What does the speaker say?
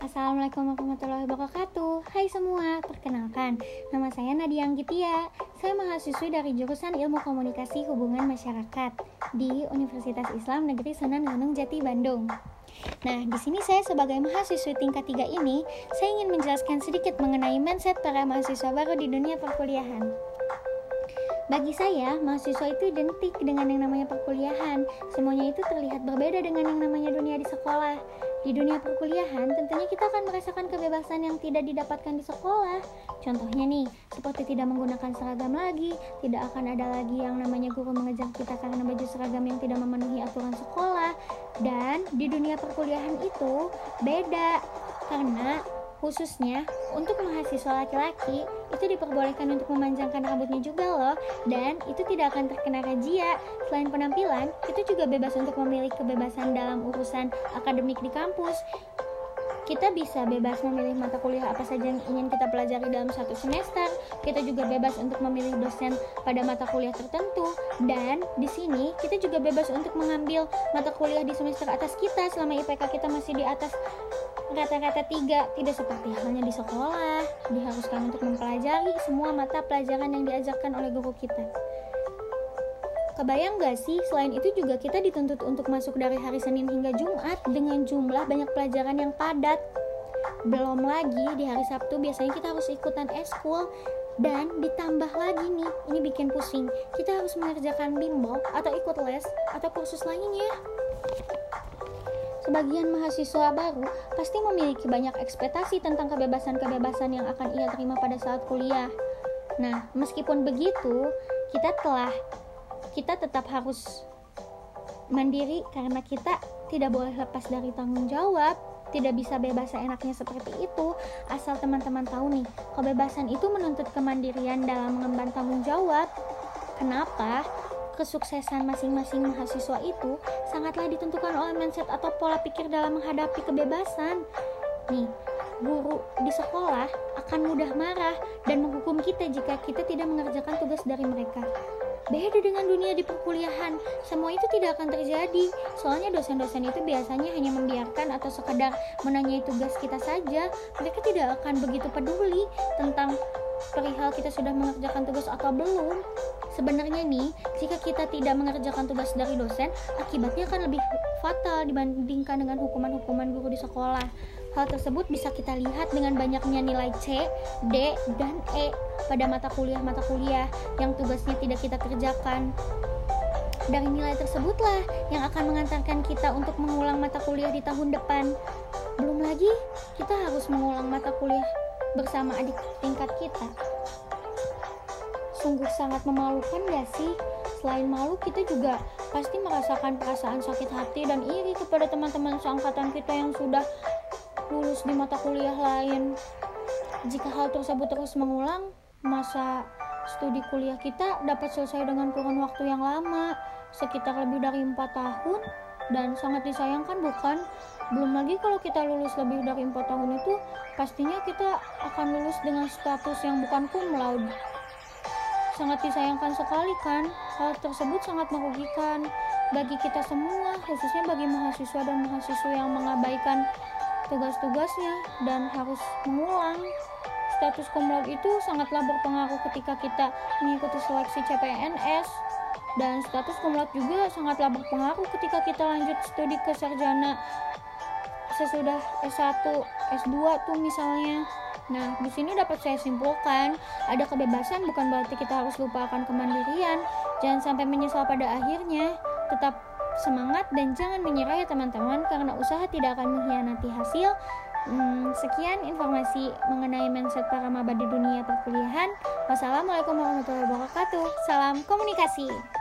Assalamualaikum warahmatullahi wabarakatuh. Hai semua, perkenalkan Nama saya Nadia Anggitia. Saya mahasiswi dari jurusan Ilmu Komunikasi Hubungan Masyarakat Di Universitas Islam Negeri Sunan Gunung Jati, Bandung. Nah, di sini saya sebagai mahasiswi tingkat 3 ini Saya ingin menjelaskan sedikit mengenai mindset para mahasiswa baru di dunia perkuliahan bagi saya, mahasiswa itu identik dengan yang namanya perkuliahan. Semuanya itu terlihat berbeda dengan yang namanya dunia di sekolah. Di dunia perkuliahan, tentunya kita akan merasakan kebebasan yang tidak didapatkan di sekolah. Contohnya nih, seperti tidak menggunakan seragam lagi, tidak akan ada lagi yang namanya guru mengejar kita karena baju seragam yang tidak memenuhi aturan sekolah. Dan di dunia perkuliahan itu beda, karena khususnya untuk mahasiswa laki-laki itu diperbolehkan untuk memanjangkan rambutnya juga loh dan itu tidak akan terkena razia selain penampilan itu juga bebas untuk memilih kebebasan dalam urusan akademik di kampus kita bisa bebas memilih mata kuliah apa saja yang ingin kita pelajari dalam satu semester. Kita juga bebas untuk memilih dosen pada mata kuliah tertentu. Dan di sini kita juga bebas untuk mengambil mata kuliah di semester atas kita selama IPK kita masih di atas rata-rata tiga tidak seperti halnya di sekolah diharuskan untuk mempelajari semua mata pelajaran yang diajarkan oleh guru kita Kebayang gak sih, selain itu juga kita dituntut untuk masuk dari hari Senin hingga Jumat dengan jumlah banyak pelajaran yang padat. Belum lagi di hari Sabtu biasanya kita harus ikutan eskul dan ditambah lagi nih, ini bikin pusing. Kita harus mengerjakan bimbel atau ikut les atau kursus lainnya. Sebagian mahasiswa baru pasti memiliki banyak ekspektasi tentang kebebasan-kebebasan yang akan ia terima pada saat kuliah. Nah, meskipun begitu, kita telah kita tetap harus mandiri karena kita tidak boleh lepas dari tanggung jawab tidak bisa bebas seenaknya seperti itu. Asal teman-teman tahu nih kebebasan itu menuntut kemandirian dalam mengemban tanggung jawab. Kenapa kesuksesan masing-masing mahasiswa itu sangatlah ditentukan oleh mindset atau pola pikir dalam menghadapi kebebasan nih guru di sekolah akan mudah marah dan menghukum kita jika kita tidak mengerjakan tugas dari mereka Beda dengan dunia di perkuliahan, semua itu tidak akan terjadi. Soalnya dosen-dosen itu biasanya hanya membiarkan atau sekedar menanyai tugas kita saja. Mereka tidak akan begitu peduli tentang perihal kita sudah mengerjakan tugas atau belum. Sebenarnya nih, jika kita tidak mengerjakan tugas dari dosen, akibatnya akan lebih fatal dibandingkan dengan hukuman-hukuman guru di sekolah. Hal tersebut bisa kita lihat dengan banyaknya nilai C, D, dan E pada mata kuliah-mata kuliah yang tugasnya tidak kita kerjakan. Dari nilai tersebutlah yang akan mengantarkan kita untuk mengulang mata kuliah di tahun depan. Belum lagi, kita harus mengulang mata kuliah bersama adik tingkat kita. Sungguh sangat memalukan gak sih? Selain malu, kita juga pasti merasakan perasaan sakit hati dan iri kepada teman-teman seangkatan kita yang sudah lulus di mata kuliah lain. Jika hal tersebut terus mengulang, masa studi kuliah kita dapat selesai dengan kurun waktu yang lama, sekitar lebih dari empat tahun, dan sangat disayangkan bukan? Belum lagi kalau kita lulus lebih dari empat tahun itu, pastinya kita akan lulus dengan status yang bukan cum laude. Sangat disayangkan sekali kan? Hal tersebut sangat merugikan bagi kita semua, khususnya bagi mahasiswa dan mahasiswa yang mengabaikan tugas-tugasnya dan harus mengulang. Status cum itu sangatlah berpengaruh ketika kita mengikuti seleksi CPNS dan status cum juga sangatlah berpengaruh ketika kita lanjut studi ke sarjana sesudah S1, S2 tuh misalnya. Nah, di sini dapat saya simpulkan, ada kebebasan bukan berarti kita harus lupakan kemandirian. Jangan sampai menyesal pada akhirnya. Tetap semangat dan jangan menyerah ya teman-teman karena usaha tidak akan mengkhianati hasil. Hmm, sekian informasi mengenai mindset para maba di dunia perkuliahan. Wassalamualaikum warahmatullahi wabarakatuh. Salam komunikasi.